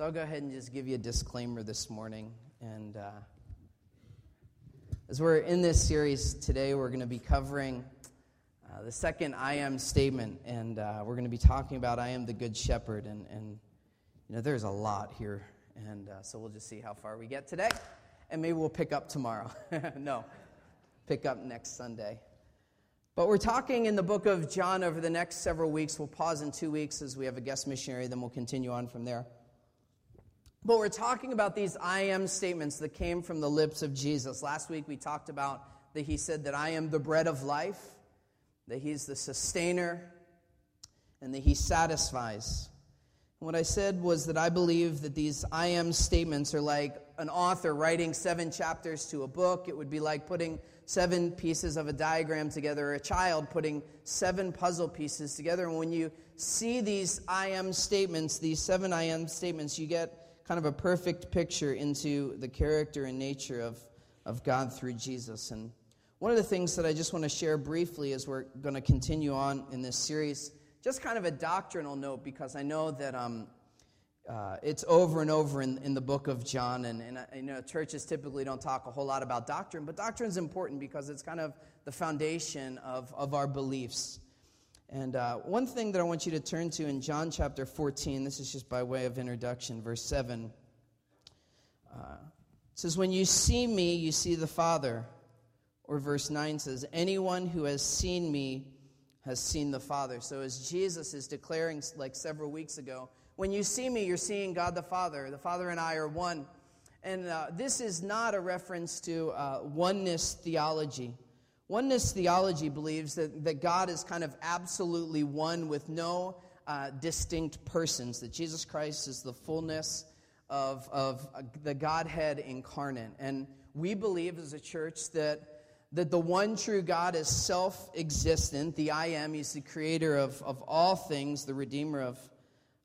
So I'll go ahead and just give you a disclaimer this morning. And uh, as we're in this series today, we're going to be covering uh, the second I am statement. And uh, we're going to be talking about I am the good shepherd. And, and you know, there's a lot here. And uh, so we'll just see how far we get today. And maybe we'll pick up tomorrow. no, pick up next Sunday. But we're talking in the book of John over the next several weeks. We'll pause in two weeks as we have a guest missionary, then we'll continue on from there. But we're talking about these I am statements that came from the lips of Jesus. Last week we talked about that he said that I am the bread of life, that he's the sustainer, and that he satisfies. What I said was that I believe that these I am statements are like an author writing seven chapters to a book. It would be like putting seven pieces of a diagram together, or a child putting seven puzzle pieces together. And when you see these I am statements, these seven I am statements, you get kind of a perfect picture into the character and nature of, of God through Jesus. And one of the things that I just want to share briefly as we're going to continue on in this series, just kind of a doctrinal note, because I know that um, uh, it's over and over in, in the book of John, and, and uh, you know, churches typically don't talk a whole lot about doctrine, but doctrine is important because it's kind of the foundation of, of our beliefs. And uh, one thing that I want you to turn to in John chapter 14, this is just by way of introduction, verse 7. Uh, says, When you see me, you see the Father. Or verse 9 says, Anyone who has seen me has seen the Father. So as Jesus is declaring, like several weeks ago, when you see me, you're seeing God the Father. The Father and I are one. And uh, this is not a reference to uh, oneness theology. Oneness theology believes that, that God is kind of absolutely one with no uh, distinct persons, that Jesus Christ is the fullness of, of uh, the Godhead incarnate. And we believe as a church that, that the one true God is self existent, the I am, He's the creator of, of all things, the Redeemer of,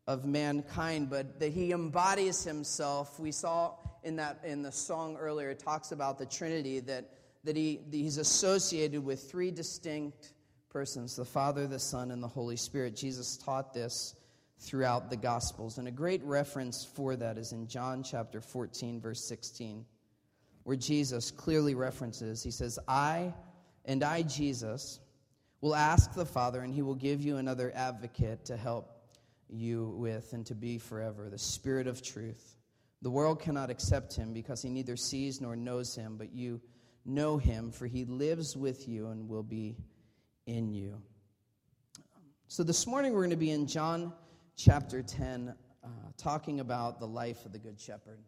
of mankind, but that He embodies Himself. We saw in, that, in the song earlier, it talks about the Trinity, that that he, he's associated with three distinct persons the Father, the Son, and the Holy Spirit. Jesus taught this throughout the Gospels. And a great reference for that is in John chapter 14, verse 16, where Jesus clearly references, he says, I and I, Jesus, will ask the Father, and he will give you another advocate to help you with and to be forever, the Spirit of truth. The world cannot accept him because he neither sees nor knows him, but you know him, for he lives with you and will be in you. So this morning we're going to be in John chapter 10, uh, talking about the life of the Good Shepherd.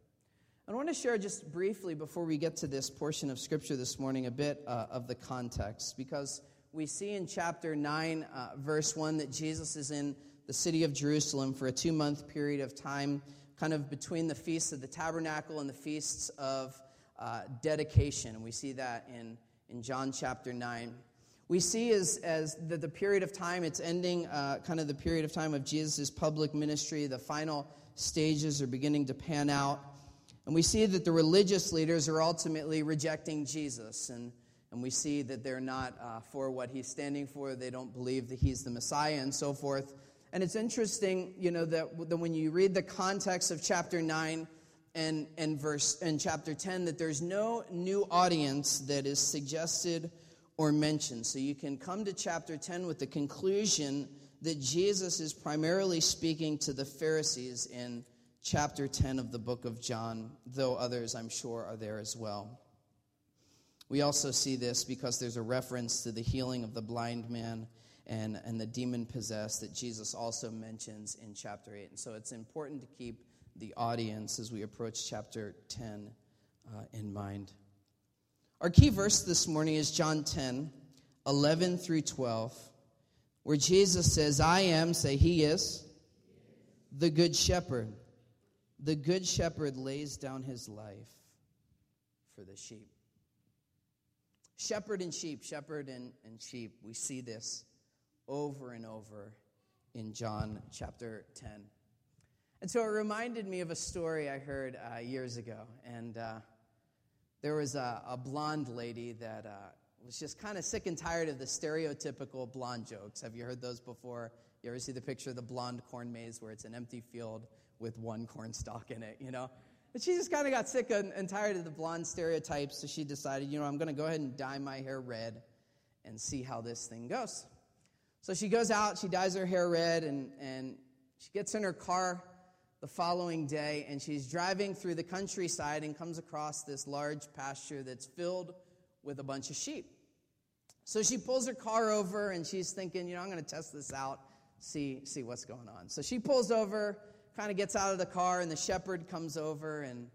I want to share just briefly before we get to this portion of Scripture this morning a bit uh, of the context, because we see in chapter 9, uh, verse 1, that Jesus is in the city of Jerusalem for a two month period of time, kind of between the feasts of the tabernacle and the feasts of uh, dedication. We see that in, in John chapter 9. We see as, as the, the period of time, it's ending uh, kind of the period of time of Jesus' public ministry. The final stages are beginning to pan out. And we see that the religious leaders are ultimately rejecting Jesus. And, and we see that they're not uh, for what he's standing for. They don't believe that he's the Messiah and so forth. And it's interesting, you know, that when you read the context of chapter 9, and, and verse and chapter 10 that there's no new audience that is suggested or mentioned. So you can come to chapter 10 with the conclusion that Jesus is primarily speaking to the Pharisees in chapter 10 of the book of John, though others, I'm sure, are there as well. We also see this because there's a reference to the healing of the blind man and, and the demon possessed that Jesus also mentions in chapter 8. And so it's important to keep the audience as we approach chapter 10 uh, in mind. Our key verse this morning is John 10, 11 through 12, where Jesus says, I am, say, He is, the Good Shepherd. The Good Shepherd lays down his life for the sheep. Shepherd and sheep, shepherd and, and sheep. We see this over and over in John chapter 10. And so it reminded me of a story I heard uh, years ago. And uh, there was a, a, blonde lady that uh, was just kind of sick and tired of the stereotypical blonde jokes. Have you heard those before? you ever see the picture of the blonde corn maze where it's an empty field with one corn stalk in it, you know? And she just kind of got sick and, and tired of the blonde stereotypes, so she decided, you know, I'm going to go ahead and dye my hair red and see how this thing goes. So she goes out, she dyes her hair red, and, and she gets in her car the following day, and she's driving through the countryside and comes across this large pasture that's filled with a bunch of sheep. So she pulls her car over and she's thinking, you know, I'm going to test this out, see, see what's going on. So she pulls over, kind of gets out of the car, and the shepherd comes over. And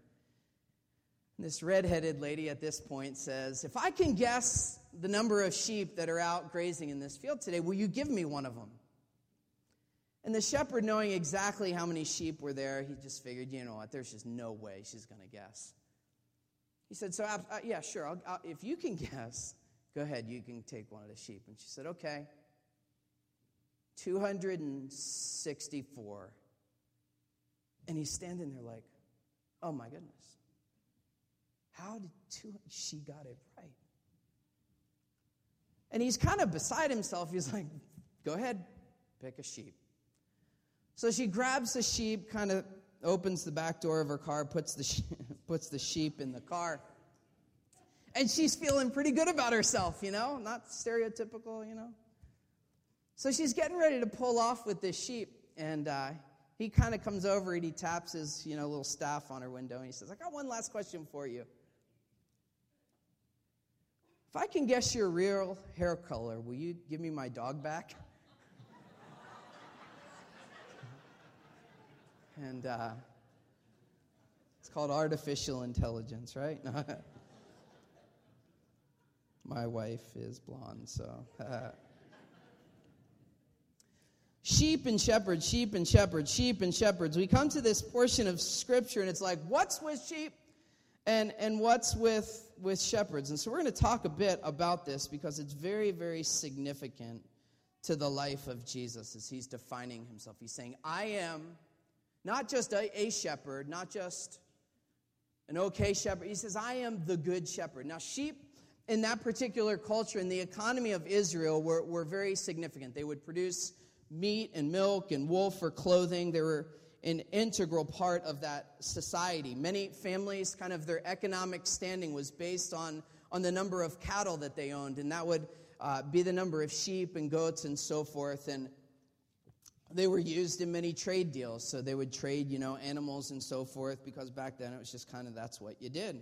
this redheaded lady at this point says, If I can guess the number of sheep that are out grazing in this field today, will you give me one of them? And the shepherd, knowing exactly how many sheep were there, he just figured, you know what, there's just no way she's going to guess. He said, So, uh, yeah, sure, I'll, I'll, if you can guess, go ahead, you can take one of the sheep. And she said, Okay. 264. And he's standing there like, Oh my goodness. How did two, she got it right? And he's kind of beside himself. He's like, Go ahead, pick a sheep. So she grabs the sheep, kind of opens the back door of her car, puts the, she- puts the sheep in the car. And she's feeling pretty good about herself, you know, not stereotypical, you know. So she's getting ready to pull off with this sheep. And uh, he kind of comes over and he taps his, you know, little staff on her window and he says, I got one last question for you. If I can guess your real hair color, will you give me my dog back? And uh, it's called artificial intelligence, right? My wife is blonde, so. sheep and shepherds, sheep and shepherds, sheep and shepherds. We come to this portion of scripture and it's like, what's with sheep and, and what's with, with shepherds? And so we're going to talk a bit about this because it's very, very significant to the life of Jesus as he's defining himself. He's saying, I am not just a, a shepherd, not just an okay shepherd. He says, I am the good shepherd. Now, sheep in that particular culture, in the economy of Israel, were, were very significant. They would produce meat and milk and wool for clothing. They were an integral part of that society. Many families, kind of their economic standing was based on, on the number of cattle that they owned, and that would uh, be the number of sheep and goats and so forth. And they were used in many trade deals. So they would trade, you know, animals and so forth because back then it was just kind of that's what you did.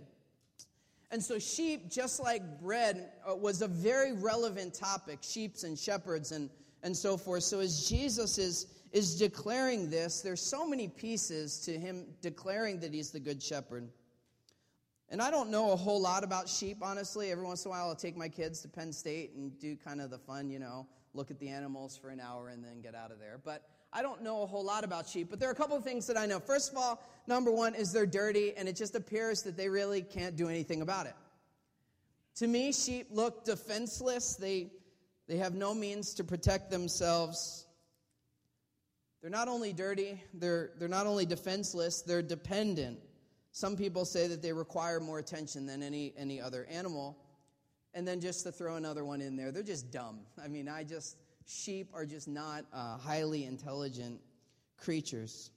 And so sheep, just like bread, uh, was a very relevant topic, sheeps and shepherds and, and so forth. So as Jesus is, is declaring this, there's so many pieces to him declaring that he's the good shepherd. And I don't know a whole lot about sheep, honestly. Every once in a while, I'll take my kids to Penn State and do kind of the fun, you know, look at the animals for an hour and then get out of there. But I don't know a whole lot about sheep, but there are a couple of things that I know. First of all, number one is they're dirty, and it just appears that they really can't do anything about it. To me, sheep look defenseless. They, they have no means to protect themselves. They're not only dirty, they're, they're not only defenseless, they're dependent. Some people say that they require more attention than any, any other animal. And then just to throw another one in there, they're just dumb. I mean, I just, sheep are just not uh, highly intelligent creatures.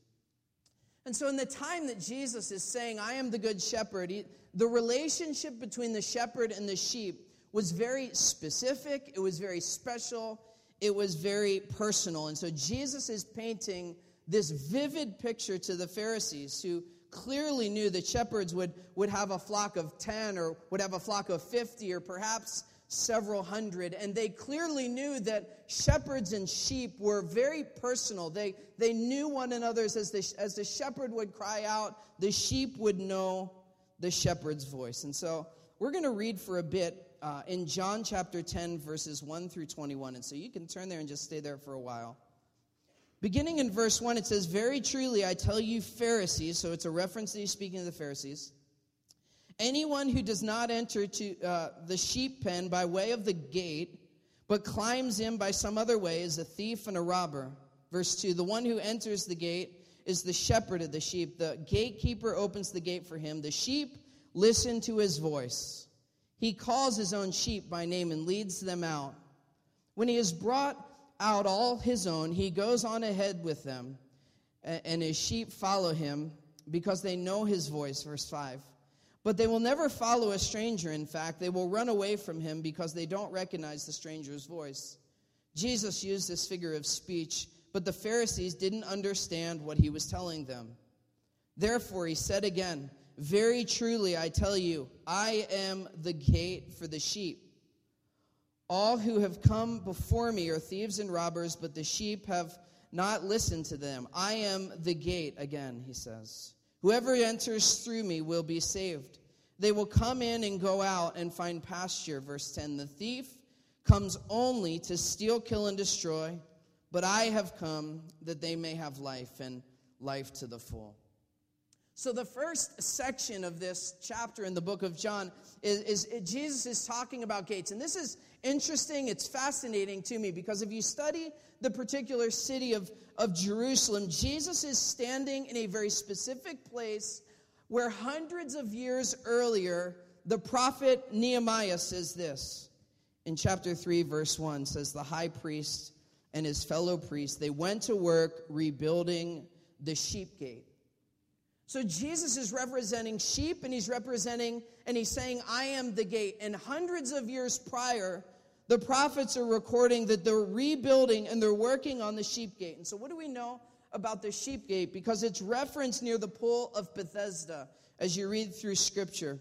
And so, in the time that Jesus is saying, I am the good shepherd, he, the relationship between the shepherd and the sheep was very specific, it was very special, it was very personal. And so, Jesus is painting this vivid picture to the Pharisees who clearly knew that shepherds would, would have a flock of 10 or would have a flock of 50 or perhaps several hundred. And they clearly knew that shepherds and sheep were very personal. They, they knew one another's as the, as the shepherd would cry out, the sheep would know the shepherd's voice. And so we're going to read for a bit uh, in John chapter 10, verses 1 through 21. And so you can turn there and just stay there for a while. Beginning in verse 1, it says, Very truly I tell you, Pharisees, so it's a reference that he's speaking to the Pharisees. Anyone who does not enter to uh, the sheep pen by way of the gate, but climbs in by some other way, is a thief and a robber. Verse 2 The one who enters the gate is the shepherd of the sheep. The gatekeeper opens the gate for him. The sheep listen to his voice. He calls his own sheep by name and leads them out. When he has brought out all his own, he goes on ahead with them, and his sheep follow him because they know his voice. Verse 5. But they will never follow a stranger. In fact, they will run away from him because they don't recognize the stranger's voice. Jesus used this figure of speech, but the Pharisees didn't understand what he was telling them. Therefore, he said again, Very truly, I tell you, I am the gate for the sheep. All who have come before me are thieves and robbers, but the sheep have not listened to them. I am the gate, again, he says. Whoever enters through me will be saved. They will come in and go out and find pasture. Verse 10 The thief comes only to steal, kill, and destroy, but I have come that they may have life and life to the full. So, the first section of this chapter in the book of John is, is, Jesus is talking about gates. And this is interesting, it's fascinating to me because if you study the particular city of, of Jerusalem, Jesus is standing in a very specific place where hundreds of years earlier, the prophet Nehemiah says this. In chapter 3, verse 1 says, The high priest and his fellow priests, they went to work rebuilding the sheep gate so Jesus is representing sheep and he's representing, and he's saying, I am the gate. And hundreds of years prior, the prophets are recording that they're rebuilding and they're working on the sheep gate. And so, what do we know about the sheep gate? Because it's referenced near the pool of Bethesda as you read through scripture.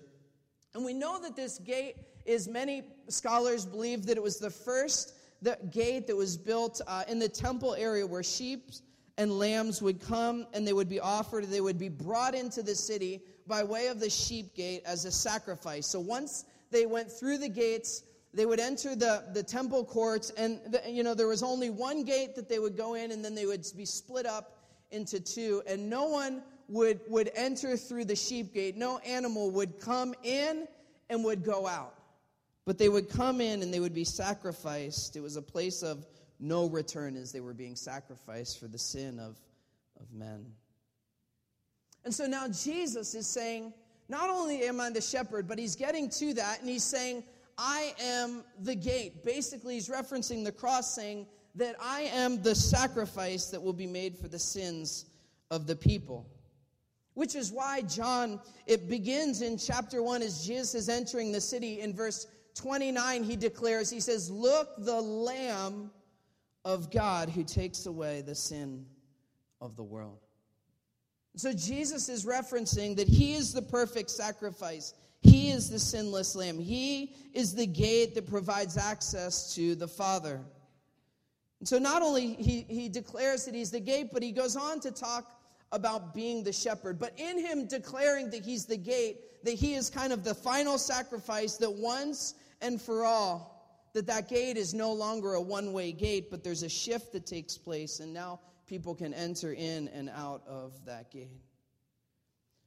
And we know that this gate is, many scholars believe that it was the first the gate that was built uh, in the temple area where sheep and lambs would come and they would be offered, they would be brought into the city by way of the sheep gate as a sacrifice. So once they went through the gates, they would enter the, the temple courts, and the, you know there was only one gate that they would go in, and then they would be split up into two, and no one would would enter through the sheep gate. No animal would come in and would go out, but they would come in and they would be sacrificed. It was a place of no return as they were being sacrificed for the sin of, of men. And so now Jesus is saying, not only am I the shepherd, but he's getting to that and he's saying, I am the gate. Basically, he's referencing the cross, saying that I am the sacrifice that will be made for the sins of the people. Which is why John, it begins in chapter 1 as Jesus is entering the city. In verse 29, he declares, He says, Look, the Lamb of God who takes away the sin of the world. So Jesus is referencing that he is the perfect sacrifice. He is the sinless lamb. He is the gate that provides access to the Father. And so not only he, he declares that he's the gate, but he goes on to talk about being the shepherd. But in him declaring that he's the gate, that he is kind of the final sacrifice that once and for all that that gate is no longer a one-way gate, but there's a shift that takes place, and now people can enter in and out of that gate.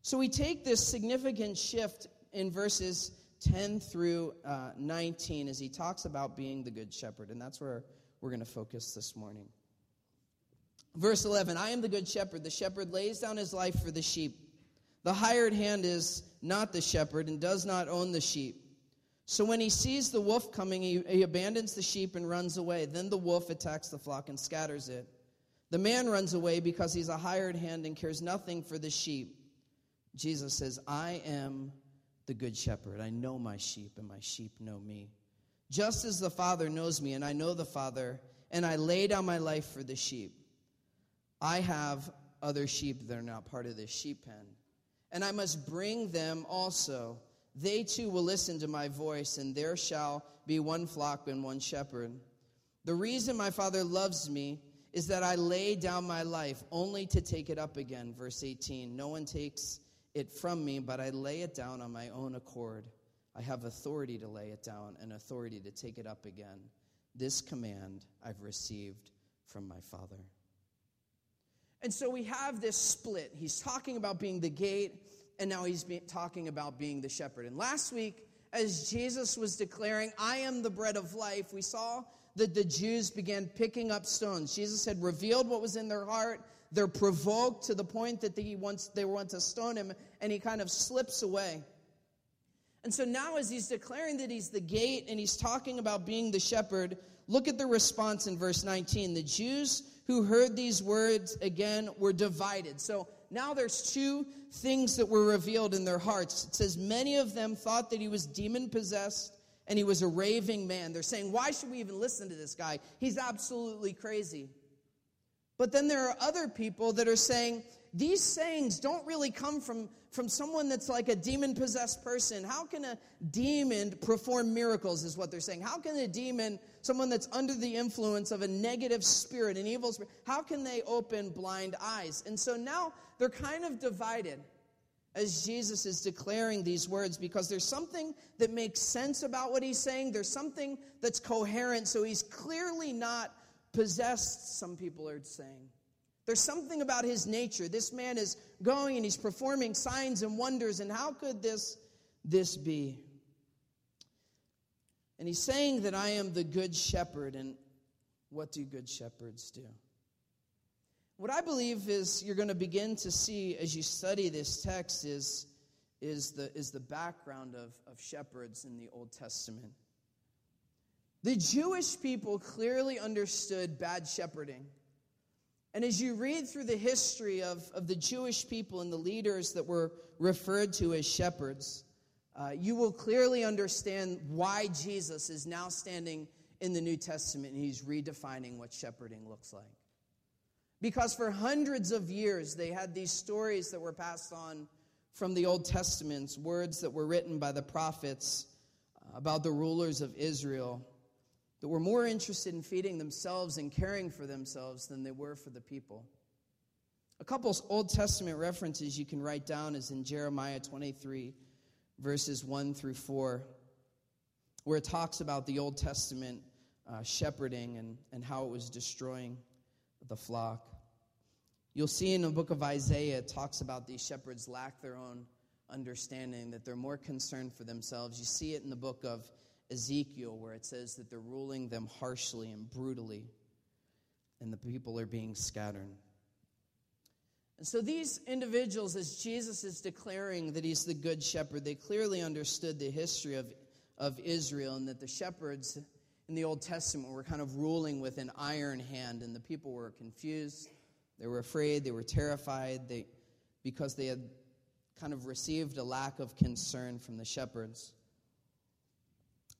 So we take this significant shift in verses 10 through uh, 19 as he talks about being the good shepherd, and that's where we're going to focus this morning. Verse 11 I am the good shepherd. The shepherd lays down his life for the sheep. The hired hand is not the shepherd and does not own the sheep. So when he sees the wolf coming, he, he, abandons the sheep and runs away. Then the wolf attacks the flock and scatters it. The man runs away because he's a hired hand and cares nothing for the sheep. Jesus says, I am the good shepherd. I know my sheep, and my sheep know me. Just as the Father knows me, and I know the Father, and I lay down my life for the sheep. I have other sheep that are not part of this sheep pen, and I must bring them also they too will listen to my voice, and there shall be one flock and one shepherd. The reason my Father loves me is that I lay down my life only to take it up again. Verse 18 No one takes it from me, but I lay it down on my own accord. I have authority to lay it down and authority to take it up again. This command I've received from my Father. And so we have this split. He's talking about being the gate and now he's talking about being the shepherd. And last week, as Jesus was declaring, I am the bread of life, we saw that the Jews began picking up stones. Jesus had revealed what was in their heart. They're provoked to the point that he wants, they want to stone him, and he kind of slips away. And so now, as he's declaring that he's the gate and he's talking about being the shepherd, look at the response in verse 19. The Jews who heard these words again were divided. So now there's two things that were revealed in their hearts. It says, Many of them thought that he was demon possessed and he was a raving man. They're saying, Why should we even listen to this guy? He's absolutely crazy. But then there are other people that are saying, these sayings don't really come from, from someone that's like a demon possessed person. How can a demon perform miracles, is what they're saying? How can a demon, someone that's under the influence of a negative spirit, an evil spirit, how can they open blind eyes? And so now they're kind of divided as Jesus is declaring these words because there's something that makes sense about what he's saying. There's something that's coherent. So he's clearly not possessed, some people are saying. There's something about his nature. This man is going and he's performing signs and wonders, and how could this, this be? And he's saying that I am the good shepherd, and what do good shepherds do? What I believe is you're going to begin to see as you study this text is, is, the, is the background of, of shepherds in the Old Testament. The Jewish people clearly understood bad shepherding. And as you read through the history of, of the Jewish people and the leaders that were referred to as shepherds, uh, you will clearly understand why Jesus is now standing in the New Testament and he's redefining what shepherding looks like. Because for hundreds of years, they had these stories that were passed on from the Old Testaments, words that were written by the prophets about the rulers of Israel that were more interested in feeding themselves and caring for themselves than they were for the people. A couple Old Testament references you can write down is in Jeremiah 23, verses 1 through 4, where it talks about the Old Testament uh, shepherding and, and how it was destroying the flock. You'll see in the book of Isaiah, it talks about these shepherds lack their own understanding, that they're more concerned for themselves. You see it in the book of Ezekiel, where it says that they're ruling them harshly and brutally, and the people are being scattered. And so, these individuals, as Jesus is declaring that he's the good shepherd, they clearly understood the history of, of Israel and that the shepherds in the Old Testament were kind of ruling with an iron hand, and the people were confused. They were afraid, they were terrified they, because they had kind of received a lack of concern from the shepherds.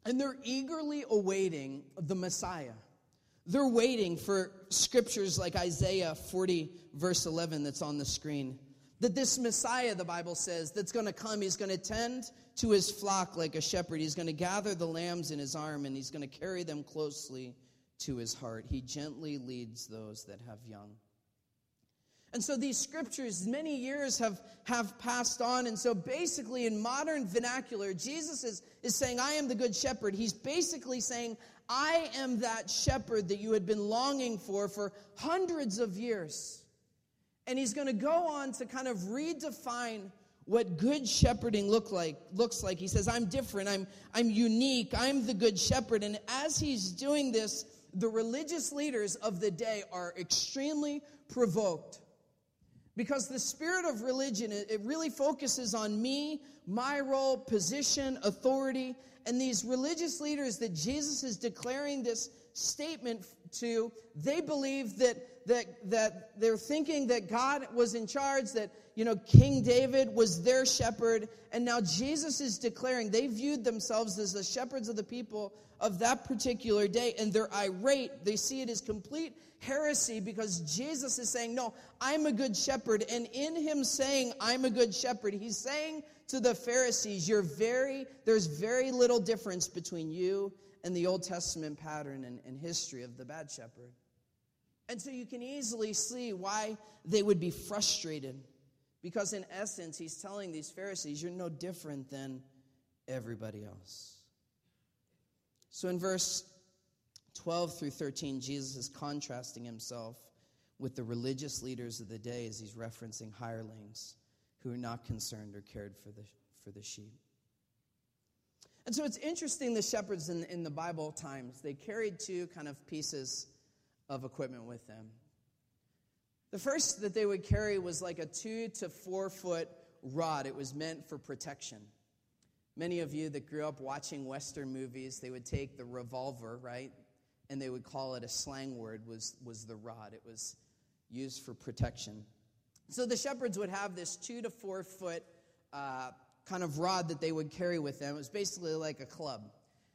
And they're eagerly awaiting the Messiah. They're waiting for scriptures like Isaiah 40, verse 11, that's on the screen. That this Messiah, the Bible says, that's going to come, he's going to tend to his flock like a shepherd. He's going to gather the lambs in his arm and he's going to carry them closely to his heart. He gently leads those that have young. And so these scriptures, many years have, have passed on. And so basically, in modern vernacular, Jesus is, is saying, I am the good shepherd. He's basically saying, I am that shepherd that you had been longing for for hundreds of years. And he's going to go on to kind of redefine what good shepherding look like looks like he says i'm different i'm i'm unique i'm the good shepherd and as he's doing this the religious leaders of the day are extremely provoked because the spirit of religion, it really focuses on me, my role, position, authority. And these religious leaders that Jesus is declaring this statement to, they believe that, that, that they're thinking that God was in charge, that, you know, King David was their shepherd. And now Jesus is declaring they viewed themselves as the shepherds of the people of that particular day. And they're irate. They see it as complete heresy because Jesus is saying, No, I'm a good shepherd. And in him saying, I'm a good shepherd, he's saying to the Pharisees, You're very, there's very little difference between you and the Old Testament pattern and, and history of the bad shepherd. And so you can easily see why they would be frustrated. Because in essence, he's telling these Pharisees, You're no different than everybody else. So in verse 12 through 13, Jesus is contrasting himself with the religious leaders of the day as he's referencing hirelings who are not concerned or cared for the, for the sheep. And so it's interesting the shepherds in, in the Bible times, they carried two kind of pieces of equipment with them. The first that they would carry was like a two to four foot rod, it was meant for protection. Many of you that grew up watching Western movies, they would take the revolver, right? And they would call it a slang word, was, was the rod. It was used for protection. So the shepherds would have this two to four foot uh, kind of rod that they would carry with them. It was basically like a club.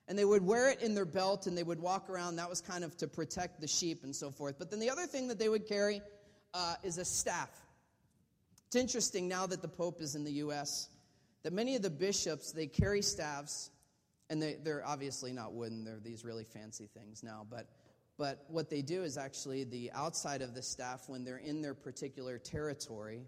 And they would wear it in their belt and they would walk around. That was kind of to protect the sheep and so forth. But then the other thing that they would carry uh, is a staff. It's interesting now that the Pope is in the U.S. that many of the bishops they carry staffs, and they, they're obviously not wooden; they're these really fancy things now. But but what they do is actually the outside of the staff when they're in their particular territory,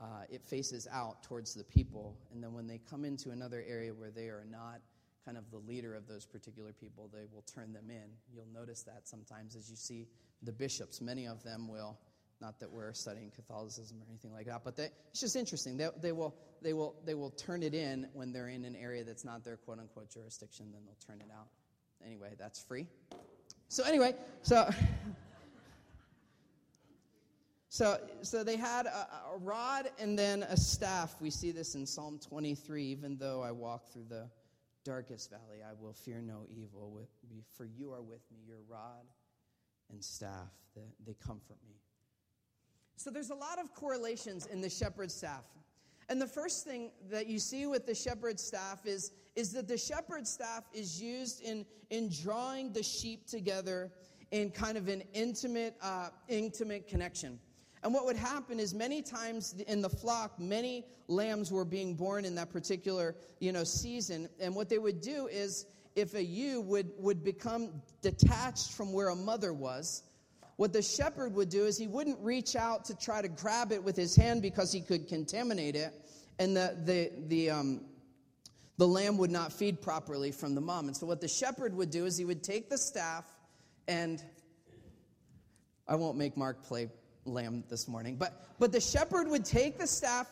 uh, it faces out towards the people, and then when they come into another area where they are not kind of the leader of those particular people, they will turn them in. You'll notice that sometimes as you see the bishops, many of them will not that we're studying Catholicism or anything like that, but they, it's just interesting. They, they, will, they, will, they will turn it in when they're in an area that's not their quote unquote jurisdiction, then they'll turn it out. Anyway, that's free. So, anyway, so. So, so they had a, a, rod and then a staff. We see this in Psalm 23. Even though I walk through the darkest valley, I will fear no evil. With me, for you are with me. Your rod and staff, they, they comfort me. So there's a lot of correlations in the shepherd's staff. And the first thing that you see with the shepherd's staff is, is that the shepherd's staff is used in, in drawing the sheep together in kind of an intimate, uh, intimate connection. And what would happen is many times in the flock, many lambs were being born in that particular, you know, season. And what they would do is if a ewe would, would become detached from where a mother was, what the shepherd would do is he wouldn't reach out to try to grab it with his hand because he could contaminate it, and the, the, the, um, the lamb would not feed properly from the mom. And so, what the shepherd would do is he would take the staff, and I won't make Mark play lamb this morning, but, but the shepherd would take the staff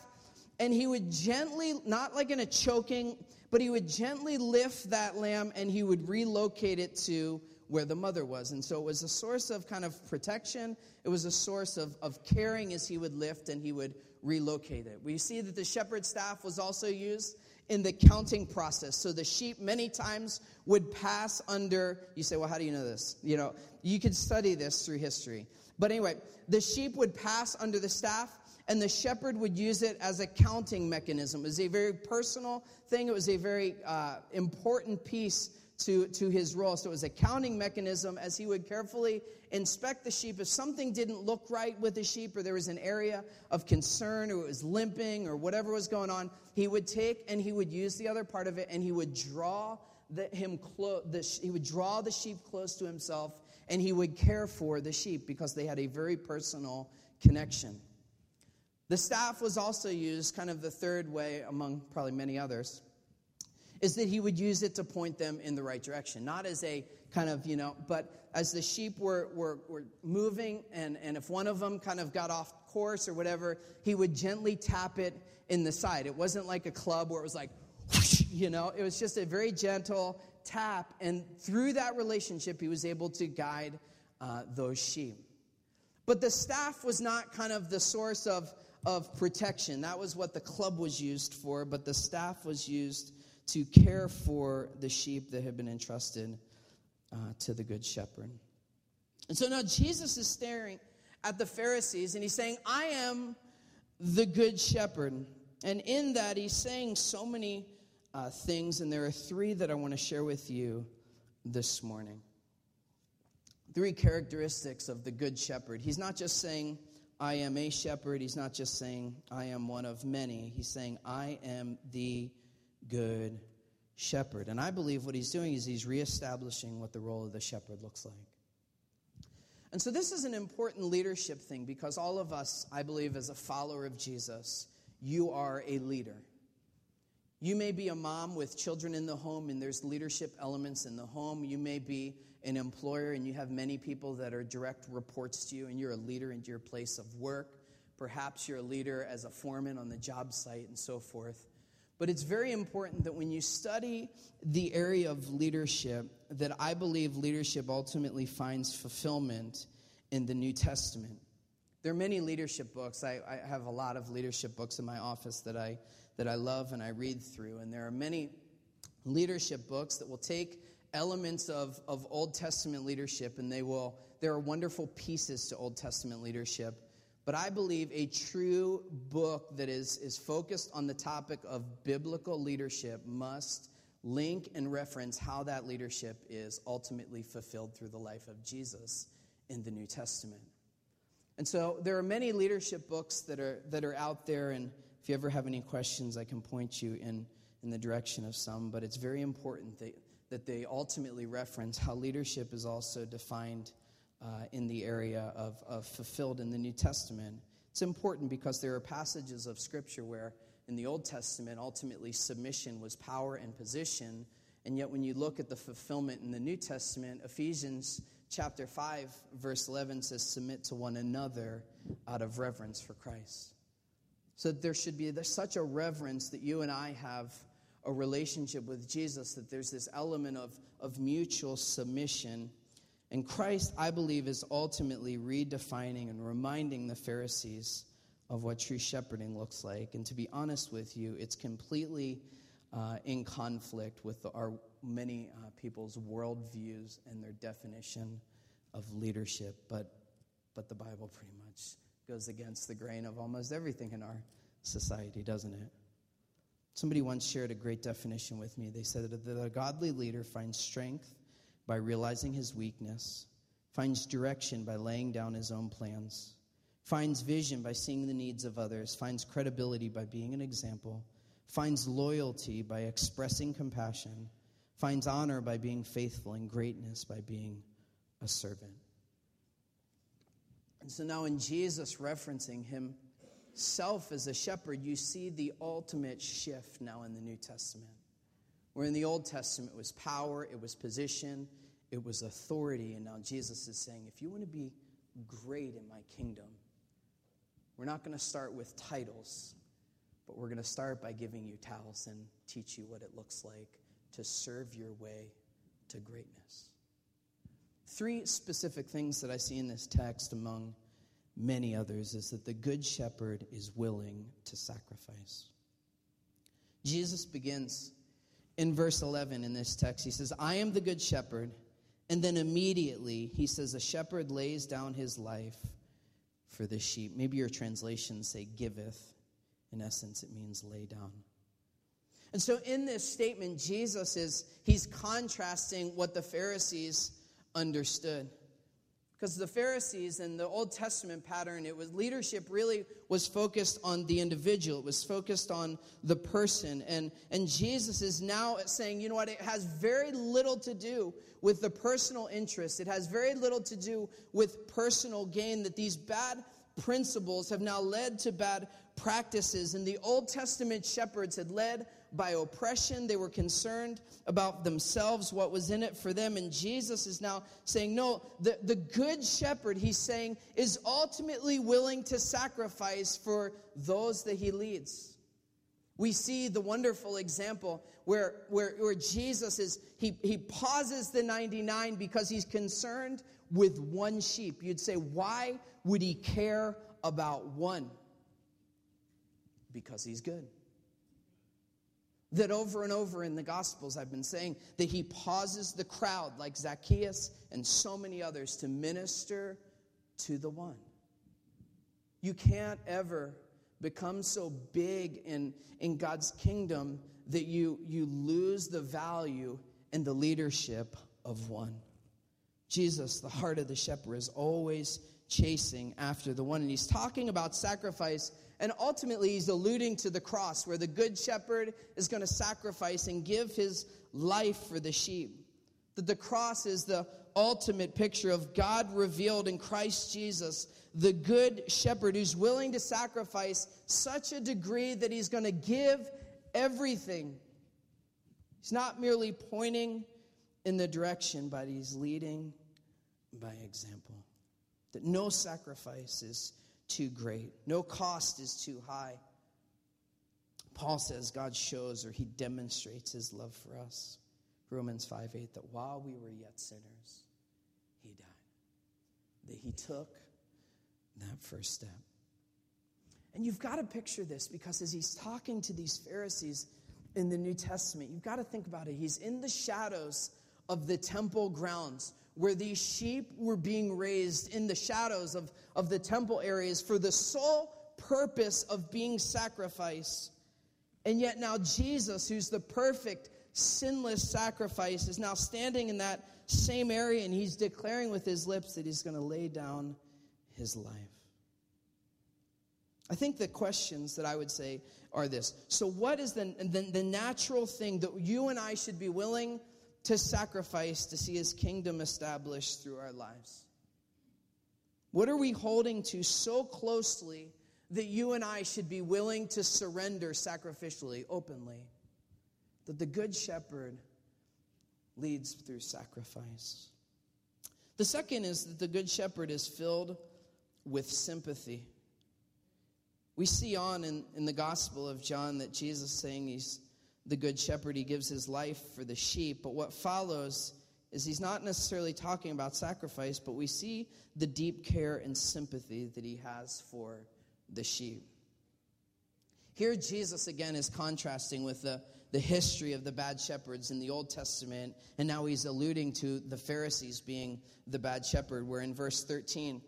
and he would gently, not like in a choking, but he would gently lift that lamb and he would relocate it to where the mother was. And so it was a source of kind of protection. It was a source of, of caring as he would lift and he would relocate it. We see that the shepherd's staff was also used in the counting process. So the sheep many times would pass under, you say, well, how do you know this? You know, you could study this through history. But anyway, the sheep would pass under the staff and the shepherd would use it as a counting mechanism. It was a very personal thing. It was a very uh, important piece to, to his role. So it was a counting mechanism as he would carefully inspect the sheep. If something didn't look right with the sheep or there was an area of concern or it was limping or whatever was going on, he would take and he would use the other part of it and he would draw the, him clo- the, he would draw the sheep close to himself and he would care for the sheep because they had a very personal connection. The staff was also used, kind of the third way among probably many others is that he would use it to point them in the right direction. Not as a kind of, you know, but as the sheep were, were, were moving, and, and if one of them kind of got off course or whatever, he would gently tap it in the side. It wasn't like a club where it was like, whoosh, you know, it was just a very gentle tap. And through that relationship, he was able to guide uh, those sheep. But the staff was not kind of the source of, of protection. That was what the club was used for, but the staff was used to care for the sheep that had been entrusted uh, to the Good Shepherd. And so now Jesus is staring at the Pharisees and he's saying, I am the Good Shepherd. And in that, he's saying so many uh, things, and there are three that I want to share with you this morning. Three characteristics of the Good Shepherd. He's not just saying, I am a shepherd. He's not just saying, I am one of many. He's saying, I am the good shepherd. And I believe what he's doing is he's reestablishing what the role of the shepherd looks like. And so this is an important leadership thing because all of us, I believe, as a follower of Jesus, you are a leader. You may be a mom with children in the home and there's leadership elements in the home. You may be an employer and you have many people that are direct reports to you and you're a leader in your place of work. Perhaps you're a leader as a foreman on the job site and so forth. But it's very important that when you study the area of leadership, that I believe leadership ultimately finds fulfillment in the New Testament. There are many leadership books. I, I, have a lot of leadership books in my office that I, that I love and I read through. And there are many leadership books that will take elements of, of Old Testament leadership, and they will, there are wonderful pieces to Old Testament leadership. But I believe a true book that is, is focused on the topic of biblical leadership must link and reference how that leadership is ultimately fulfilled through the life of Jesus in the New Testament. And so there are many leadership books that are, that are out there, and if you ever have any questions, I can point you in, in the direction of some. But it's very important that, that they ultimately reference how leadership is also defined uh, in the area of, of fulfilled in the New Testament. It's important because there are passages of Scripture where in the Old Testament, ultimately submission was power and position. And yet, when you look at the fulfillment in the New Testament, Ephesians chapter 5, verse 11 says, Submit to one another out of reverence for Christ. So there should be there's such a reverence that you and I have a relationship with Jesus, that there's this element of, of mutual submission. And Christ, I believe, is ultimately redefining and reminding the Pharisees of what true shepherding looks like. And to be honest with you, it's completely uh, in conflict with the, our many uh, people's worldviews and their definition of leadership. But, but the Bible pretty much goes against the grain of almost everything in our society, doesn't it? Somebody once shared a great definition with me. They said that a godly leader finds strength by realizing his weakness, finds direction by laying down his own plans, finds vision by seeing the needs of others, finds credibility by being an example, finds loyalty by expressing compassion, finds honor by being faithful, and greatness by being a servant. And so now, in Jesus referencing himself as a shepherd, you see the ultimate shift now in the New Testament. Where in the Old Testament it was power, it was position, it was authority. And now Jesus is saying, if you want to be great in my kingdom, we're not going to start with titles, but we're going to start by giving you towels and teach you what it looks like to serve your way to greatness. Three specific things that I see in this text, among many others, is that the Good Shepherd is willing to sacrifice. Jesus begins in verse 11 in this text. He says, I am the Good Shepherd. And then immediately he says, A shepherd lays down his life for the sheep. Maybe your translations say giveth. In essence, it means lay down. And so in this statement, Jesus is, he's contrasting what the Pharisees understood. Because the Pharisees and the Old Testament pattern, it was leadership really was focused on the individual. It was focused on the person. And, and Jesus is now saying, you know what, it has very little to do with the personal interest. It has very little to do with personal gain, that these bad principles have now led to bad practices. And the Old Testament shepherds had led by oppression. They were concerned about themselves, what was in it for them. And Jesus is now saying, no, the, the good shepherd, he's saying, is ultimately willing to sacrifice for those that he leads. We see the wonderful example where, where, where Jesus is, he, he pauses the 99 because he's concerned with one sheep. You'd say, why would he care about one? Because he's good that over and over in the Gospels, I've been saying that he pauses the crowd like Zacchaeus and so many others to minister to the one. You can't ever become so big in, in God's kingdom that you, you lose the value and the leadership of one. Jesus, the heart of the shepherd, is always chasing after the one. And he's talking about sacrifice and ultimately, he's alluding to the cross, where the good shepherd is going to sacrifice and give his life for the sheep. That the cross is the ultimate picture of God revealed in Christ Jesus, the good shepherd who's willing to sacrifice such a degree that he's going to give everything. He's not merely pointing in the direction, but he's leading by example. That no sacrifice is too great, no cost is too high. Paul says God shows or he demonstrates his love for us. Romans 5 8, that while we were yet sinners, he died. That he took that first step. And you've got to picture this because as he's talking to these Pharisees in the New Testament, you've got to think about it. He's in the shadows of the temple grounds where these sheep were being raised in the shadows of, of the temple areas for the sole purpose of being sacrificed. And yet now Jesus, who's the perfect, sinless sacrifice, is now standing in that same area and he's declaring with his lips that he's going to lay down his life. I think the questions that I would say are this. So, what is the, the, the, natural thing that you and I should be willing to sacrifice to see his kingdom established through our lives? What are we holding to so closely that you and I should be willing to surrender sacrificially, openly? That the Good Shepherd leads through sacrifice. The second is that the Good Shepherd is filled with sympathy. We see on in, in the Gospel of John that Jesus saying he's the Good Shepherd, he gives his life for the sheep. But what follows is he's not necessarily talking about sacrifice, but we see the deep care and sympathy that he has for the sheep. Here, Jesus again is contrasting with the, the history of the bad shepherds in the Old Testament, and now he's alluding to the Pharisees being the bad shepherd, where in verse 13,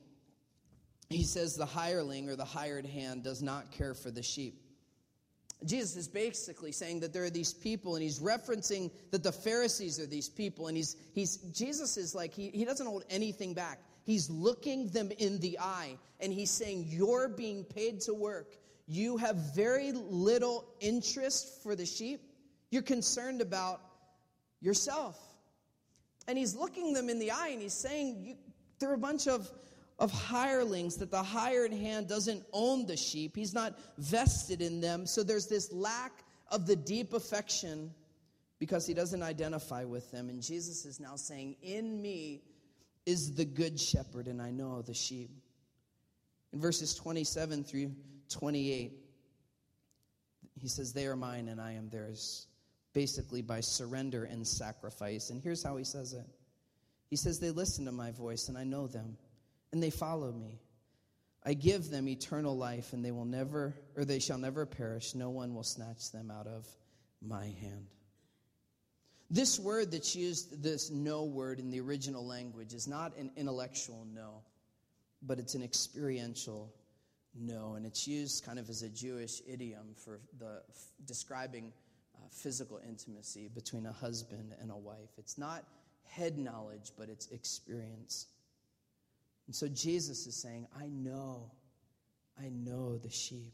he says the hireling or the hired hand does not care for the sheep. Jesus is basically saying that there are these people, and he's referencing that the Pharisees are these people, and he's, he's Jesus is like, he, he doesn't hold anything back. He's looking them in the eye, and he's saying, You're being paid to work. You have very little interest for the sheep. You're concerned about yourself. And he's looking them in the eye, and he's saying, They're a bunch of of hirelings that the hired hand doesn't own the sheep. He's not vested in them. So there's this lack of the deep affection because he doesn't identify with them. And Jesus is now saying, In me is the good shepherd, and I know the sheep. In verses 27 through 28, he says, They are mine and I am theirs, basically by surrender and sacrifice. And here's how he says it He says, They listen to my voice, and I know them and they follow me. I give them eternal life, and they will never, or they shall never perish. No one will snatch them out of my hand. This word that's used, this no word in the original language, is not an intellectual no, but it's an experiential no. And it's used kind of as a Jewish idiom for the describing uh, physical intimacy between a husband and a wife. It's not head knowledge, but it's experience. And so Jesus is saying, I know, I know the sheep.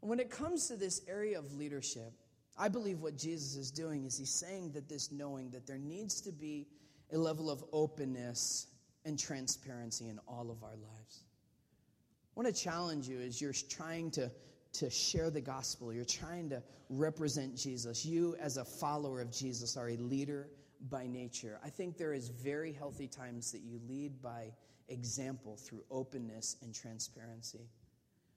When it comes to this area of leadership, I believe what Jesus is doing is he's saying that this knowing that there needs to be a level of openness and transparency in all of our lives. I want to challenge you as you're trying to, to share the gospel, you're trying to represent Jesus. You, as a follower of Jesus, are a leader by nature. I think there is very healthy times that you lead by example through openness and transparency.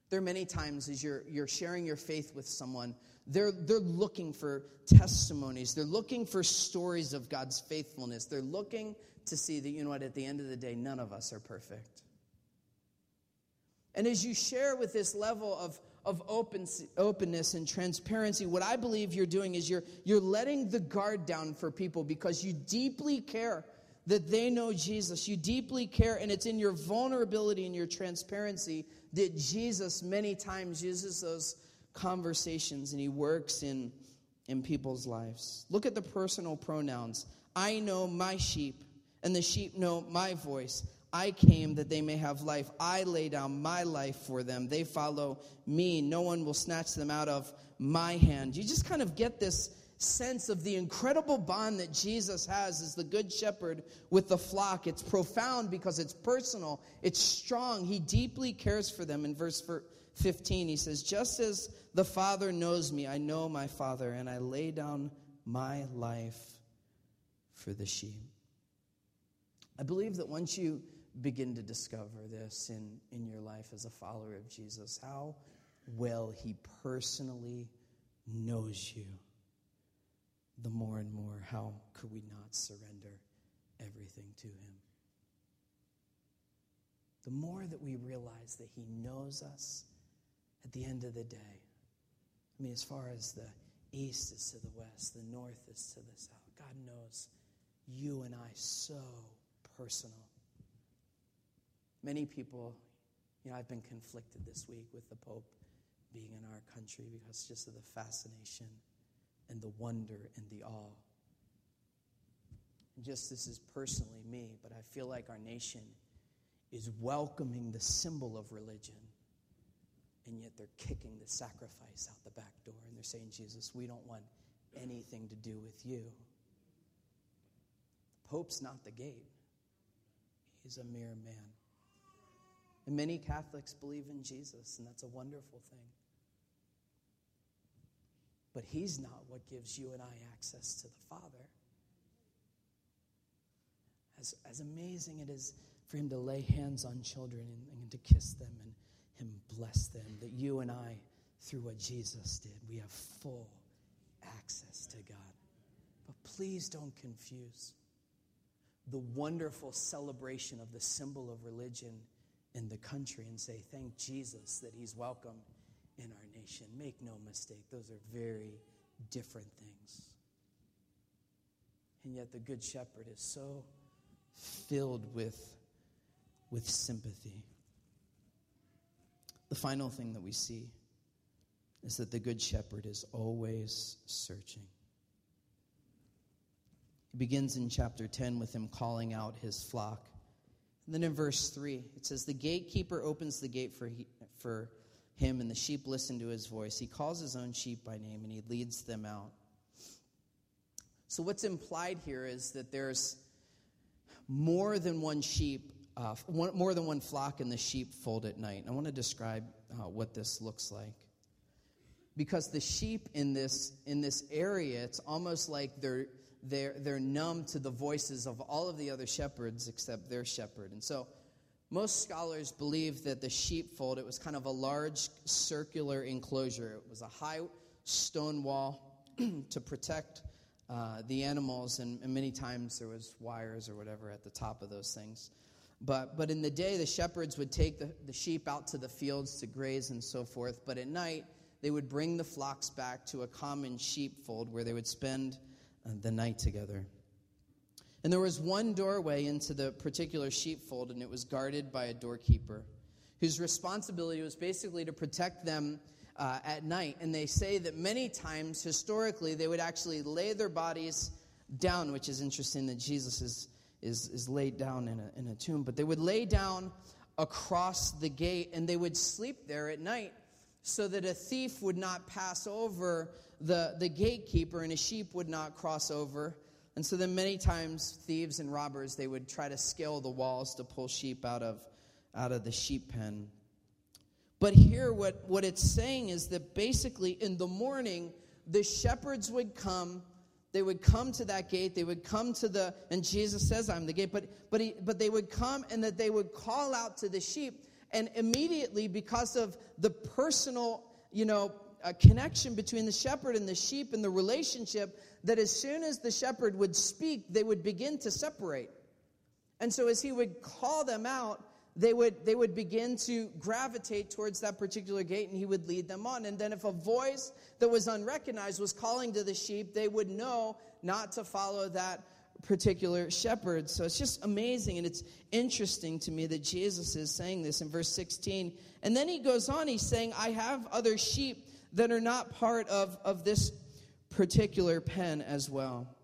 There are many times as you're, you're sharing your faith with someone, they're, they're looking for testimonies. They're looking for stories of God's faithfulness. They're looking to see that, you know what, at the end of the day, none of us are perfect. And as you share with this level of of open, openness and transparency, what I believe you're doing is you're, you're letting the guard down for people because you deeply care that they know Jesus. You deeply care, and it's in your vulnerability and your transparency that Jesus many times uses those conversations and he works in, in people's lives. Look at the personal pronouns. I know my sheep, and the sheep know my voice. I came that they may have life. I lay down my life for them. They follow me. No one will snatch them out of my hand. You just kind of get this sense of the incredible bond that Jesus has as the good shepherd with the flock. It's profound because it's personal, it's strong. He deeply cares for them. In verse 15, he says, Just as the Father knows me, I know my Father, and I lay down my life for the sheep. I believe that once you begin to discover this in, in your life as a follower of Jesus, how well he personally knows you, the more and more, how could we not surrender everything to him? The more that we realize that he knows us at the end of the day, I mean, as far as the east is to the west, the north is to the south, God knows you and I so personal. Many people, you know, I've been conflicted this week with the Pope being in our country because just of the fascination and the wonder and the awe. And just this is personally me, but I feel like our nation is welcoming the symbol of religion, and yet they're kicking the sacrifice out the back door and they're saying, Jesus, we don't want anything to do with you. The Pope's not the gate, he's a mere man. And many Catholics believe in Jesus, and that's a wonderful thing. But he's not what gives you and I access to the Father. As, as amazing it is for him to lay hands on children and, and to kiss them and him bless them, that you and I, through what Jesus did, we have full access to God. But please don't confuse the wonderful celebration of the symbol of religion in the country and say, Thank Jesus that He's welcome in our nation. Make no mistake, those are very different things. And yet, the Good Shepherd is so filled with, with sympathy. The final thing that we see is that the Good Shepherd is always searching. He begins in chapter 10 with him calling out his flock. And then in verse 3, it says, The gatekeeper opens the gate for, he, for him, and the sheep listen to his voice. He calls his own sheep by name, and he leads them out. So, what's implied here is that there's more than one sheep, uh, one, more than one flock in the sheepfold at night. I want to describe uh, what this looks like. Because the sheep in this, in this area, it's almost like they're, they're, they're numb to the voices of all of the other shepherds except their shepherd. And so most scholars believe that the sheepfold, it was kind of a large circular enclosure. It was a high stone wall to protect uh, the animals, and, and, many times there was wires or whatever at the top of those things. But, but in the day, the shepherds would take the, the sheep out to the fields to graze and so forth. But at night, they would bring the flocks back to a common sheepfold where they would spend the night together. And there was one doorway into the particular sheepfold, and it was guarded by a doorkeeper whose responsibility was basically to protect them uh, at night. And they say that many times, historically, they would actually lay their bodies down, which is interesting that Jesus is, is, is laid down in a, in a tomb. But they would lay down across the gate and they would sleep there at night so that a thief would not pass over the, the gatekeeper and a sheep would not cross over. And so then many times thieves and robbers they would try to scale the walls to pull sheep out of out of the sheep pen. But here what, what it's saying is that basically in the morning the shepherds would come they would come to that gate they would come to the and jesus says i'm the gate but but he, but they would come and that they would call out to the sheep and immediately, because of the personal, you know, a connection between the shepherd and the sheep and the relationship, that as soon as the shepherd would speak, they would begin to separate. And so, as he would call them out, they would, they would begin to gravitate towards that particular gate and he would lead them on. And then, if a voice that was unrecognized was calling to the sheep, they would know not to follow that particular shepherd. So it's just amazing and it's interesting to me that Jesus is saying this in verse 16. And then he goes on, he's saying, I have other sheep that are not part of, of this particular pen as well.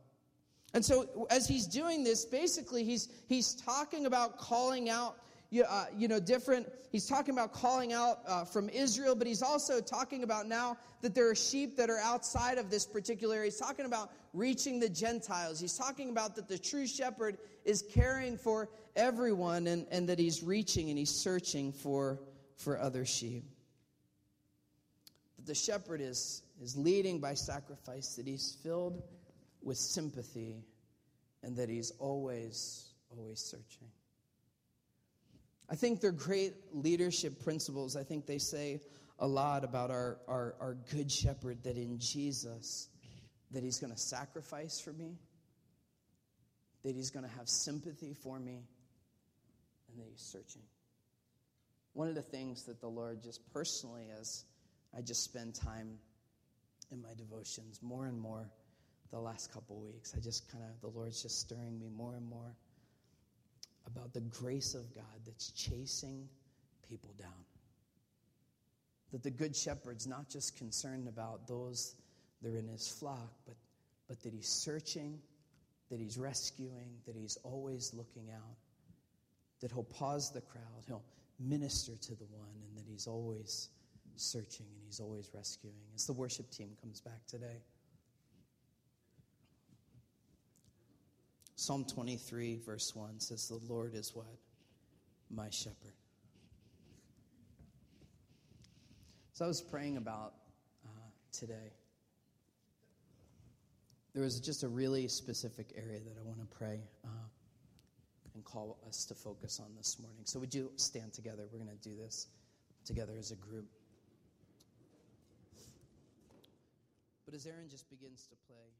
And so as he's doing this, basically he's he's talking about calling out you, uh, you know, different. He's talking about calling out uh, from Israel, but he's also talking about now that there are sheep that are outside of this particular. He's talking about reaching the Gentiles. He's talking about that the true shepherd is caring for everyone and, and that he's reaching and he's searching for, for other sheep. The shepherd is, is leading by sacrifice, that he's filled with sympathy, and that he's always, always searching. I think they're great leadership principles. I think they say a lot about our, our, our good shepherd that in Jesus, that he's going to sacrifice for me, that he's going to have sympathy for me, and that he's searching. One of the things that the Lord just personally, as I just spend time in my devotions, more and more, the last couple weeks. I just kind of, the Lord's just stirring me more and more about the grace of God that's chasing people down. That the Good Shepherd's not just concerned about those that are in his flock, but, but that he's searching, that he's rescuing, that he's always looking out, that he'll pause the crowd, he'll minister to the one, and that he's always searching and he's always rescuing. As the worship team comes back today. Psalm 23, verse 1 says, The Lord is what? My shepherd. So I was praying about uh, today. There was just a really specific area that I want to pray uh, and call us to focus on this morning. So, would you stand together? We're going to do this together as a group. But as Aaron just begins to play,